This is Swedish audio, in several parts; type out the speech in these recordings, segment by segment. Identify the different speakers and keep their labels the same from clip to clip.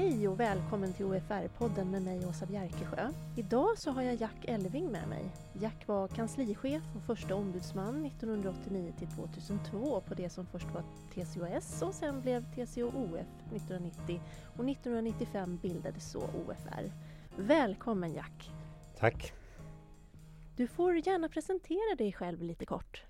Speaker 1: Hej och välkommen till OFR-podden med mig Åsa Bjerkesjö. Idag så har jag Jack Elving med mig. Jack var kanslichef och första ombudsman 1989 till 2002 på det som först var TCOS och sen blev TCO-OF 1990 och 1995 bildades så OFR. Välkommen Jack!
Speaker 2: Tack!
Speaker 1: Du får gärna presentera dig själv lite kort.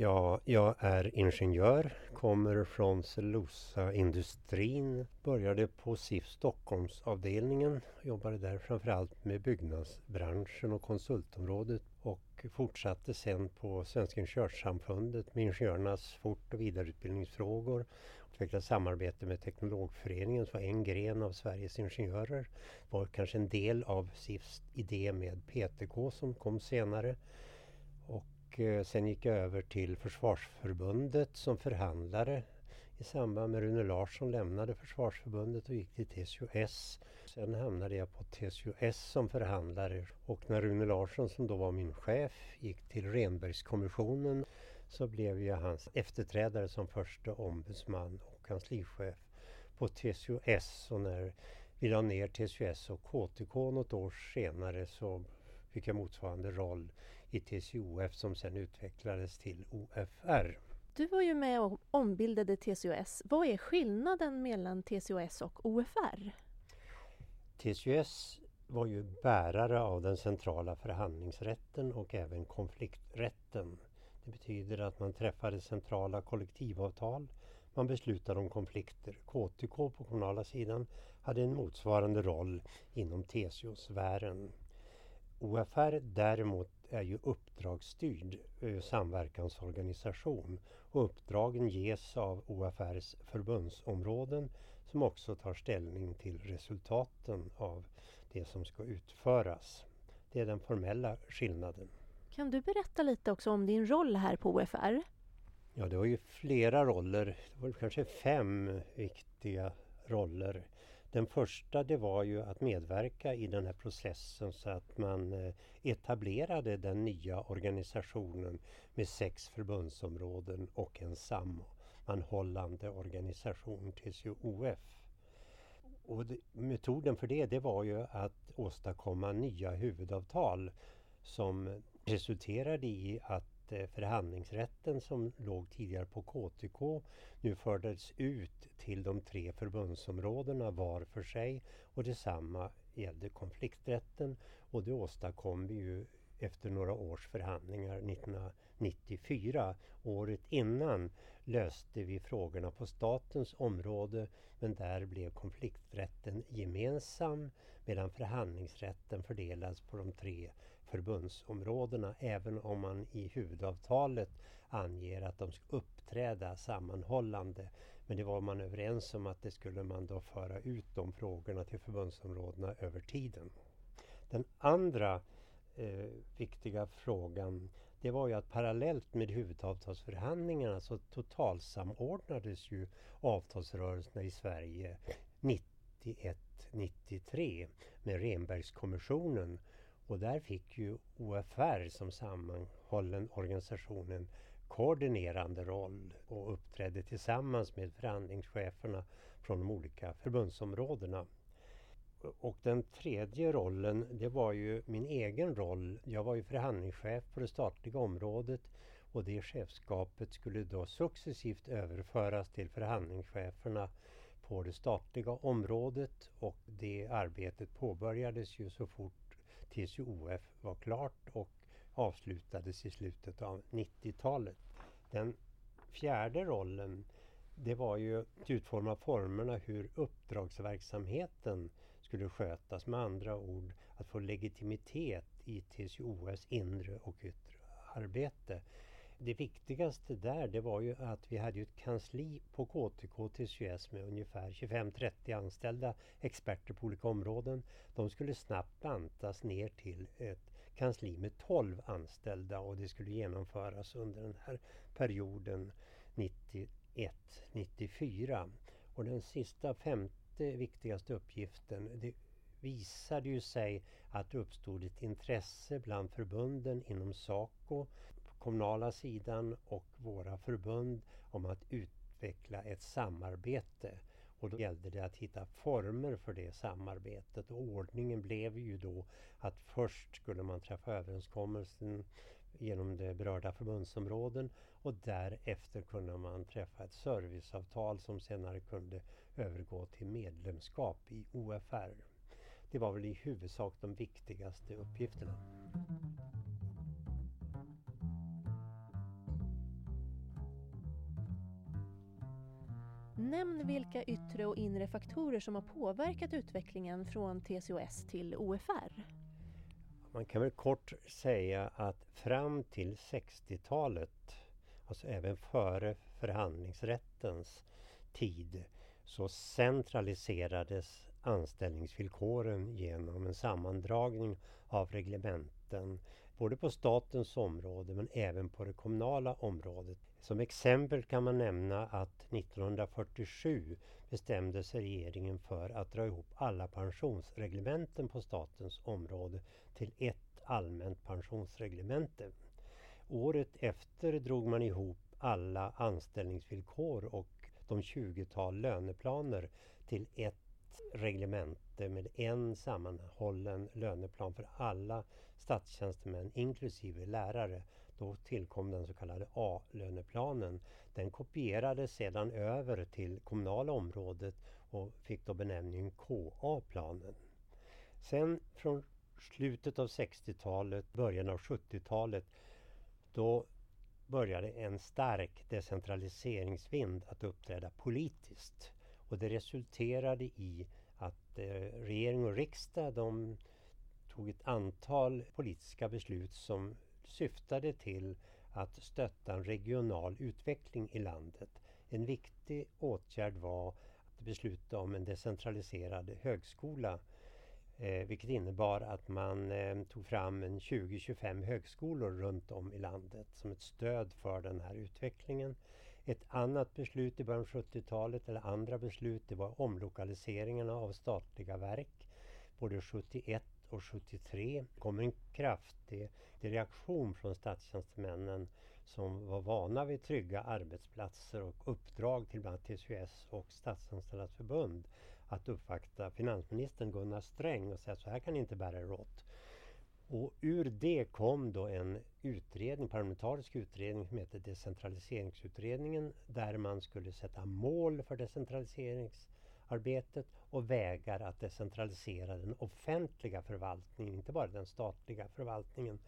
Speaker 2: Ja, jag är ingenjör, kommer från cellulosaindustrin, började på SIF Stockholmsavdelningen, jobbade där framförallt med byggnadsbranschen och konsultområdet och fortsatte sen på Svenska Ingenjörssamfundet med ingenjörernas fort och vidareutbildningsfrågor. Utvecklade samarbete med Teknologföreningen som var en gren av Sveriges ingenjörer. var kanske en del av SIFs idé med PTK som kom senare. Och Eh, sen gick jag över till Försvarsförbundet som förhandlare i samband med Rune Larsson lämnade Försvarsförbundet och gick till TCOS. Sen hamnade jag på TCOS som förhandlare och när Rune Larsson som då var min chef gick till Renbergskommissionen så blev jag hans efterträdare som första ombudsman och kanslichef på TCOS. Och när vi la ner TCOS och KTK något år senare så fick jag motsvarande roll i TCOF som sen utvecklades till OFR.
Speaker 1: Du var ju med och ombildade TCOS. Vad är skillnaden mellan TCOS och OFR?
Speaker 2: TCOS var ju bärare av den centrala förhandlingsrätten och även konflikträtten. Det betyder att man träffade centrala kollektivavtal, man beslutade om konflikter. KTK på kommunala sidan hade en motsvarande roll inom TCO-sfären. OFR däremot är ju uppdragsstyrd eh, samverkansorganisation och uppdragen ges av OFRs förbundsområden som också tar ställning till resultaten av det som ska utföras. Det är den formella skillnaden.
Speaker 1: Kan du berätta lite också om din roll här på OFR?
Speaker 2: Ja, det var ju flera roller. Det var kanske fem viktiga roller. Den första det var ju att medverka i den här processen så att man eh, etablerade den nya organisationen med sex förbundsområden och en sammanhållande organisation, TCOF. Och det, metoden för det, det var ju att åstadkomma nya huvudavtal som resulterade i att att eh, förhandlingsrätten som låg tidigare på KTK nu fördes ut till de tre förbundsområdena var för sig. Och detsamma gällde konflikträtten. Och det åstadkom vi ju efter några års förhandlingar 1994. Året innan löste vi frågorna på statens område men där blev konflikträtten gemensam medan förhandlingsrätten fördelades på de tre förbundsområdena även om man i huvudavtalet anger att de ska uppträda sammanhållande. Men det var man överens om att det skulle man då föra ut de frågorna till förbundsområdena över tiden. Den andra eh, viktiga frågan det var ju att parallellt med huvudavtalsförhandlingarna så totalsamordnades ju avtalsrörelserna i Sverige 91-93 med Renbergskommissionen och där fick ju OFR som sammanhållen organisation en koordinerande roll och uppträdde tillsammans med förhandlingscheferna från de olika förbundsområdena. Och den tredje rollen, det var ju min egen roll. Jag var ju förhandlingschef på det statliga området och det chefskapet skulle då successivt överföras till förhandlingscheferna på det statliga området och det arbetet påbörjades ju så fort TCOF var klart och avslutades i slutet av 90-talet. Den fjärde rollen det var ju att utforma formerna hur uppdragsverksamheten skulle skötas. Med andra ord att få legitimitet i TCOS inre och yttre arbete. Det viktigaste där det var ju att vi hade ett kansli på KTK TCS med ungefär 25-30 anställda experter på olika områden. De skulle snabbt bantas ner till ett kansli med 12 anställda och det skulle genomföras under den här perioden 91-94. Och den sista femte viktigaste uppgiften det visade ju sig att det uppstod ett intresse bland förbunden inom SACO kommunala sidan och våra förbund om att utveckla ett samarbete. Och då gällde det att hitta former för det samarbetet. Och ordningen blev ju då att först skulle man träffa överenskommelsen genom de berörda förbundsområden och därefter kunde man träffa ett serviceavtal som senare kunde övergå till medlemskap i OFR. Det var väl i huvudsak de viktigaste uppgifterna.
Speaker 1: Nämn vilka yttre och inre faktorer som har påverkat utvecklingen från TCOS till OFR.
Speaker 2: Man kan väl kort säga att fram till 60-talet, alltså även före förhandlingsrättens tid, så centraliserades anställningsvillkoren genom en sammandragning av reglementen både på statens område men även på det kommunala området. Som exempel kan man nämna att 1947 bestämde sig regeringen för att dra ihop alla pensionsreglementen på statens område till ett allmänt pensionsreglemente. Året efter drog man ihop alla anställningsvillkor och de 20-tal löneplaner till ett reglemente med en sammanhållen löneplan för alla statstjänstemän inklusive lärare. Då tillkom den så kallade A-löneplanen. Den kopierades sedan över till kommunala området och fick då benämningen KA-planen. Sen från slutet av 60-talet, början av 70-talet, då började en stark decentraliseringsvind att uppträda politiskt. Och det resulterade i att eh, regering och riksdag de tog ett antal politiska beslut som syftade till att stötta en regional utveckling i landet. En viktig åtgärd var att besluta om en decentraliserad högskola eh, vilket innebar att man eh, tog fram en 20-25 högskolor runt om i landet som ett stöd för den här utvecklingen. Ett annat beslut i början av 70-talet, eller andra beslut, det var omlokaliseringarna av statliga verk. Både 71 och 73 kom en kraftig reaktion från statstjänstemännen som var vana vid trygga arbetsplatser och uppdrag till bland annat TCO-S och Statsanställdas förbund att uppvakta finansministern Gunnar Sträng och säga så här kan ni inte bära er åt. Och ur det kom då en utredning, parlamentarisk utredning som heter Decentraliseringsutredningen där man skulle sätta mål för decentraliseringsarbetet och vägar att decentralisera den offentliga förvaltningen, inte bara den statliga förvaltningen.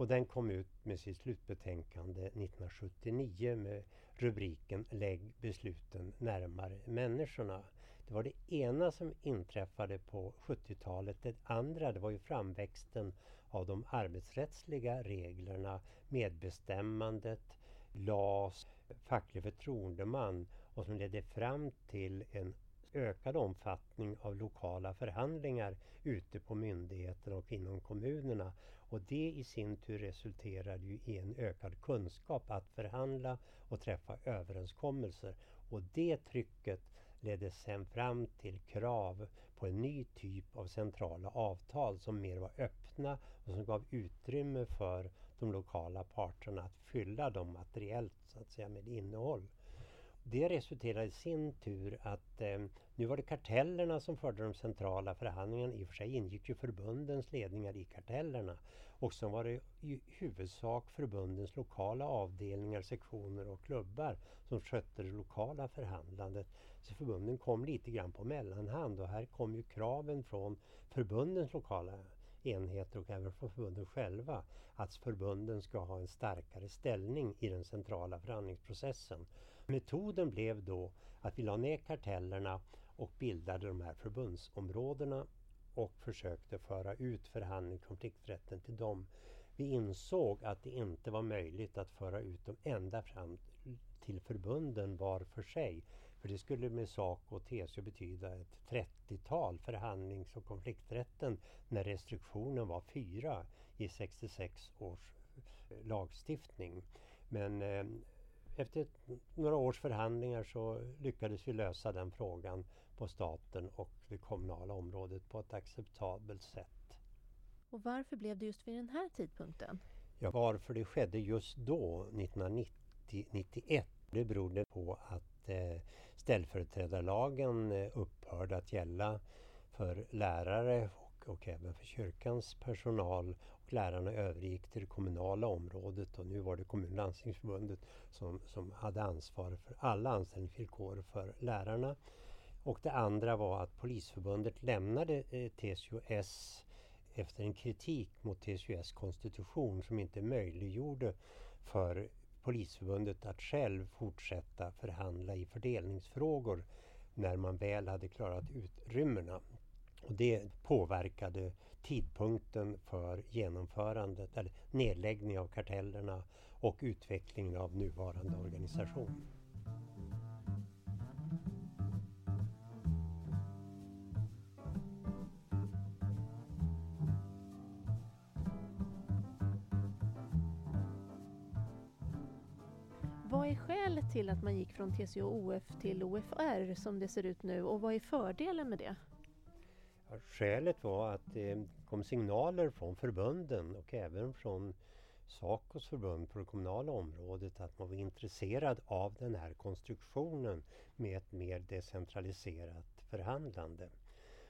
Speaker 2: Och den kom ut med sitt slutbetänkande 1979 med rubriken Lägg besluten närmare människorna. Det var det ena som inträffade på 70-talet. Det andra det var ju framväxten av de arbetsrättsliga reglerna, medbestämmandet, LAS, facklig förtroendeman och som ledde fram till en ökad omfattning av lokala förhandlingar ute på myndigheter och inom kommunerna. Och det i sin tur resulterade ju i en ökad kunskap att förhandla och träffa överenskommelser. Och det trycket ledde sen fram till krav på en ny typ av centrala avtal som mer var öppna och som gav utrymme för de lokala parterna att fylla dem materiellt så att säga med innehåll. Det resulterade i sin tur att eh, nu var det kartellerna som förde de centrala förhandlingarna. I och för sig ingick ju förbundens ledningar i kartellerna. Och så var det i huvudsak förbundens lokala avdelningar, sektioner och klubbar som skötte det lokala förhandlandet. Så förbunden kom lite grann på mellanhand och här kom ju kraven från förbundens lokala enheter och även från förbunden själva att förbunden ska ha en starkare ställning i den centrala förhandlingsprocessen. Metoden blev då att vi la ner kartellerna och bildade de här förbundsområdena och försökte föra ut förhandling konflikträtten till dem. Vi insåg att det inte var möjligt att föra ut dem ända fram till förbunden var för sig. För det skulle med SACO och TCO betyda ett 30-tal förhandlings och konflikträtten när restriktionen var fyra i 66 års eh, lagstiftning. Men eh, efter några års förhandlingar så lyckades vi lösa den frågan på staten och det kommunala området på ett acceptabelt sätt.
Speaker 1: Och varför blev det just vid den här tidpunkten?
Speaker 2: Ja, varför det skedde just då, 1990-91, det berodde på att eh, ställföreträdarlagen eh, upphörde att gälla för lärare och, och även för kyrkans personal. Och lärarna övergick till det kommunala området och nu var det kommun och landstingsförbundet som, som hade ansvar för alla anställningsvillkor för lärarna. Och det andra var att Polisförbundet lämnade eh, TCO-S efter en kritik mot TCO-S konstitution som inte möjliggjorde för Polisförbundet att själv fortsätta förhandla i fördelningsfrågor när man väl hade klarat utrymmena. Och det påverkade tidpunkten för genomförandet, eller nedläggning av kartellerna och utvecklingen av nuvarande organisation.
Speaker 1: Vad är skälet till att man gick från TCO-OF till OFR som det ser ut nu och vad är fördelen med det?
Speaker 2: Skälet var att det kom signaler från förbunden och även från Sacos förbund på det kommunala området att man var intresserad av den här konstruktionen med ett mer decentraliserat förhandlande.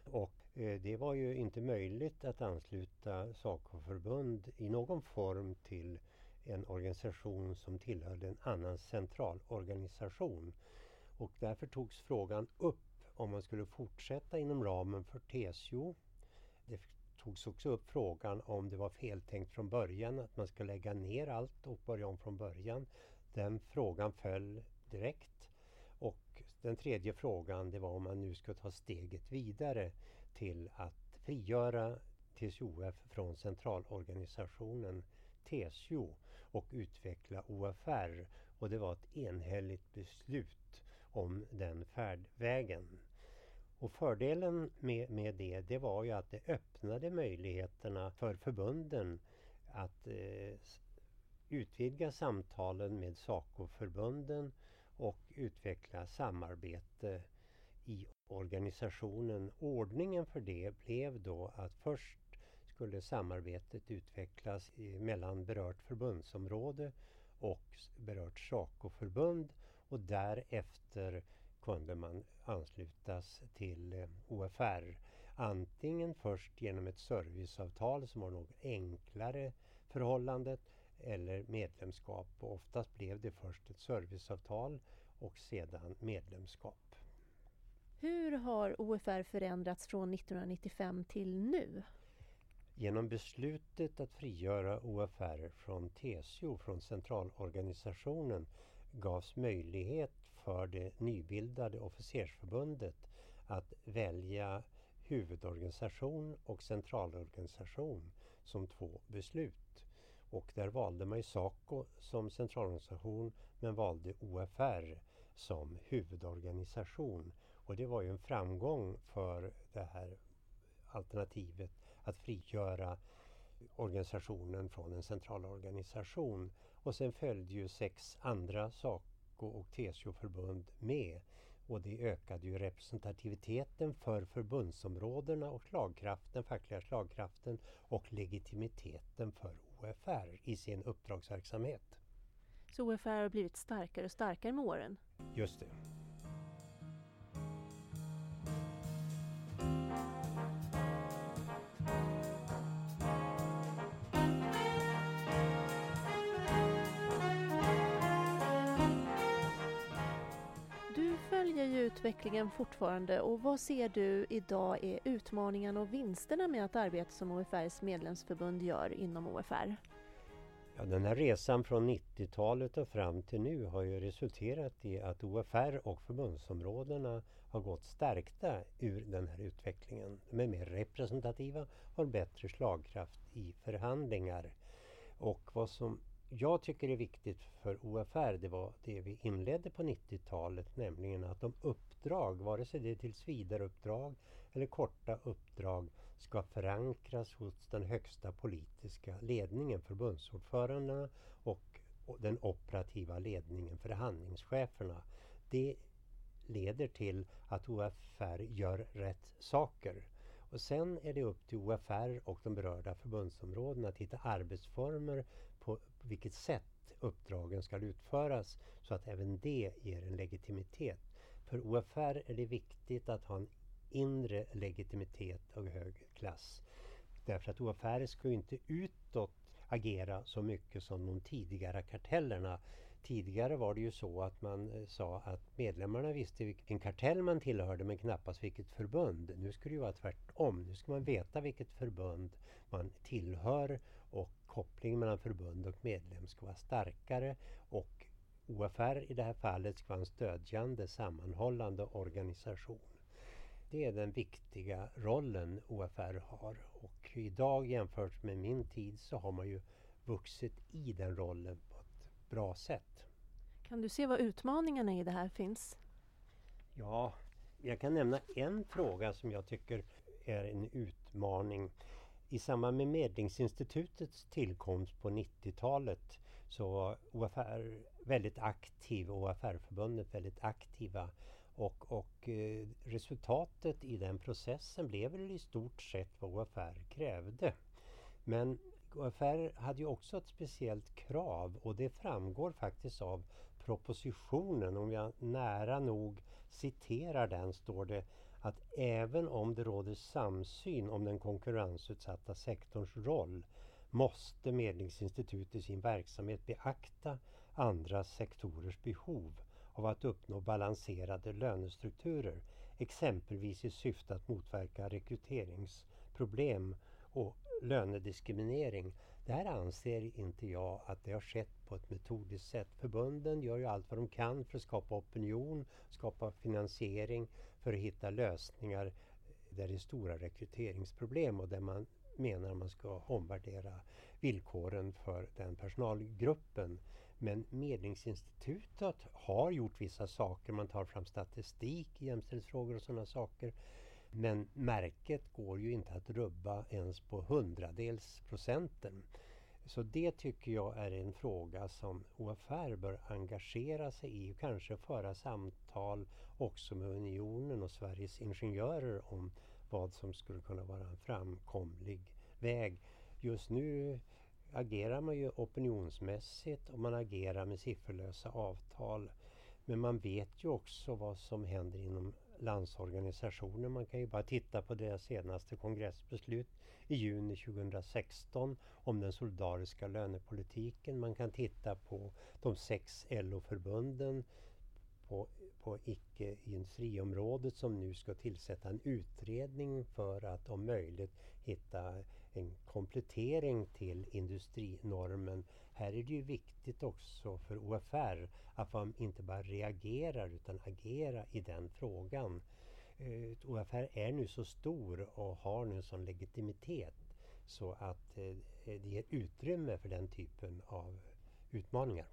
Speaker 2: Och eh, det var ju inte möjligt att ansluta Saco-förbund i någon form till en organisation som tillhörde en annan centralorganisation. Och därför togs frågan upp om man skulle fortsätta inom ramen för TCO. Det togs också upp frågan om det var feltänkt från början att man ska lägga ner allt och börja om från början. Den frågan föll direkt. Och den tredje frågan det var om man nu ska ta steget vidare till att frigöra TCOF från centralorganisationen TCO och utveckla OFR. Och det var ett enhälligt beslut om den färdvägen. Och fördelen med, med det, det var ju att det öppnade möjligheterna för förbunden att eh, utvidga samtalen med SACO-förbunden och utveckla samarbete i organisationen. Ordningen för det blev då att först skulle samarbetet utvecklas mellan berört förbundsområde och berört SACO-förbund och därefter kunde man anslutas till eh, OFR. Antingen först genom ett serviceavtal som var något enklare förhållandet eller medlemskap. Och oftast blev det först ett serviceavtal och sedan medlemskap.
Speaker 1: Hur har OFR förändrats från 1995 till nu?
Speaker 2: Genom beslutet att frigöra OFR från TCO, från centralorganisationen, gavs möjlighet för det nybildade officersförbundet att välja huvudorganisation och centralorganisation som två beslut. Och där valde man ju SACO som centralorganisation men valde OFR som huvudorganisation. Och det var ju en framgång för det här alternativet att frigöra organisationen från en central organisation. Och sen följde ju sex andra SACO och TCO-förbund med. Och det ökade ju representativiteten för förbundsområdena och slagkraften, fackliga slagkraften och legitimiteten för OFR i sin uppdragsverksamhet.
Speaker 1: Så OFR har blivit starkare och starkare med åren?
Speaker 2: Just det.
Speaker 1: Följer ju utvecklingen fortfarande och vad ser du idag är utmaningarna och vinsterna med att arbeta som OFRs medlemsförbund gör inom OFR?
Speaker 2: Ja, den här resan från 90-talet och fram till nu har ju resulterat i att OFR och förbundsområdena har gått stärkta ur den här utvecklingen. De är mer representativa, har bättre slagkraft i förhandlingar. Och vad som jag tycker är viktigt för OFR, det var det vi inledde på 90-talet, nämligen att de uppdrag, vare sig det är tillsvidareuppdrag eller korta uppdrag, ska förankras hos den högsta politiska ledningen, förbundsordförandena och den operativa ledningen, förhandlingscheferna. Det leder till att OFR gör rätt saker. Och sen är det upp till OFR och de berörda förbundsområdena att hitta arbetsformer på vilket sätt uppdragen ska utföras så att även det ger en legitimitet. För OFR är det viktigt att ha en inre legitimitet av hög klass. Därför att OFR ska ju inte utåt agera så mycket som de tidigare kartellerna. Tidigare var det ju så att man eh, sa att medlemmarna visste vilken kartell man tillhörde men knappast vilket förbund. Nu ska det ju vara tvärtom. Nu ska man veta vilket förbund man tillhör och kopplingen mellan förbund och medlem ska vara starkare och OFR i det här fallet ska vara en stödjande, sammanhållande organisation. Det är den viktiga rollen OFR har och idag jämfört med min tid så har man ju vuxit i den rollen på bra sätt.
Speaker 1: Kan du se vad utmaningarna i det här finns?
Speaker 2: Ja, jag kan nämna en fråga som jag tycker är en utmaning. I samband med Medlingsinstitutets tillkomst på 90-talet så var OFR väldigt aktiv och OFR-förbundet väldigt aktiva och, och eh, resultatet i den processen blev väl i stort sett vad OFR krävde. Men Affärer hade ju också ett speciellt krav och det framgår faktiskt av propositionen. Om jag nära nog citerar den står det att även om det råder samsyn om den konkurrensutsatta sektorns roll måste Medlingsinstitutet i sin verksamhet beakta andra sektorers behov av att uppnå balanserade lönestrukturer, exempelvis i syfte att motverka rekryteringsproblem och lönediskriminering. Där anser inte jag att det har skett på ett metodiskt sätt. Förbunden gör ju allt vad de kan för att skapa opinion, skapa finansiering, för att hitta lösningar där det är stora rekryteringsproblem och där man menar att man ska omvärdera villkoren för den personalgruppen. Men Medlingsinstitutet har gjort vissa saker. Man tar fram statistik i jämställdhetsfrågor och sådana saker. Men märket går ju inte att rubba ens på hundradels procenten. Så det tycker jag är en fråga som OFR bör engagera sig i och kanske föra samtal också med Unionen och Sveriges Ingenjörer om vad som skulle kunna vara en framkomlig väg. Just nu agerar man ju opinionsmässigt och man agerar med sifferlösa avtal. Men man vet ju också vad som händer inom Landsorganisationen. Man kan ju bara titta på deras senaste kongressbeslut i juni 2016 om den solidariska lönepolitiken. Man kan titta på de sex LO-förbunden på, på icke-industriområdet som nu ska tillsätta en utredning för att om möjligt hitta en komplettering till industrinormen. Här är det ju viktigt också för OFR att man inte bara reagerar utan agerar i den frågan. Eh, OFR är nu så stor och har nu sån legitimitet så att eh, det ger utrymme för den typen av utmaningar.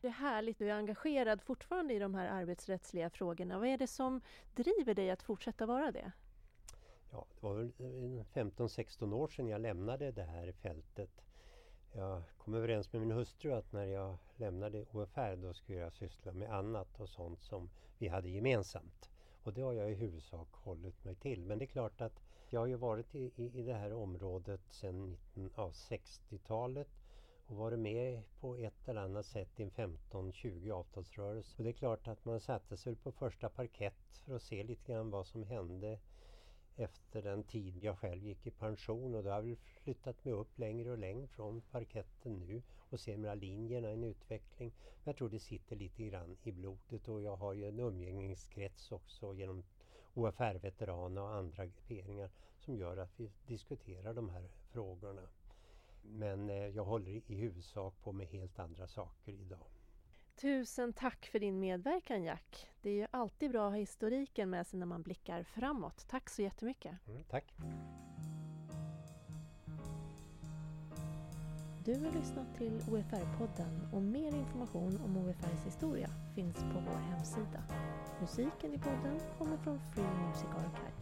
Speaker 1: Det är härligt, du är engagerad fortfarande i de här arbetsrättsliga frågorna. Vad är det som driver dig att fortsätta vara det?
Speaker 2: Ja, det var väl 15-16 år sedan jag lämnade det här fältet. Jag kom överens med min hustru att när jag lämnade OFR då skulle jag syssla med annat och sånt som vi hade gemensamt. Och det har jag i huvudsak hållit mig till. Men det är klart att jag har ju varit i, i, i det här området sedan mitten av 60-talet och varit med på ett eller annat sätt i en 15-20 avtalsrörelser. Och det är klart att man satte sig på första parkett för att se lite grann vad som hände efter den tid jag själv gick i pension och då har jag väl flyttat mig upp längre och längre från parketten nu och ser mellan linjerna i en utveckling. Men jag tror det sitter lite grann i blodet och jag har ju en umgängeskrets också genom OFR-veteraner och andra grupperingar som gör att vi diskuterar de här frågorna. Men eh, jag håller i huvudsak på med helt andra saker idag.
Speaker 1: Tusen tack för din medverkan Jack. Det är ju alltid bra att ha historiken med sig när man blickar framåt. Tack så jättemycket.
Speaker 2: Mm, tack.
Speaker 1: Du har lyssnat till OFR-podden och mer information om OFRs historia finns på vår hemsida. Musiken i podden kommer från Free Music Archive.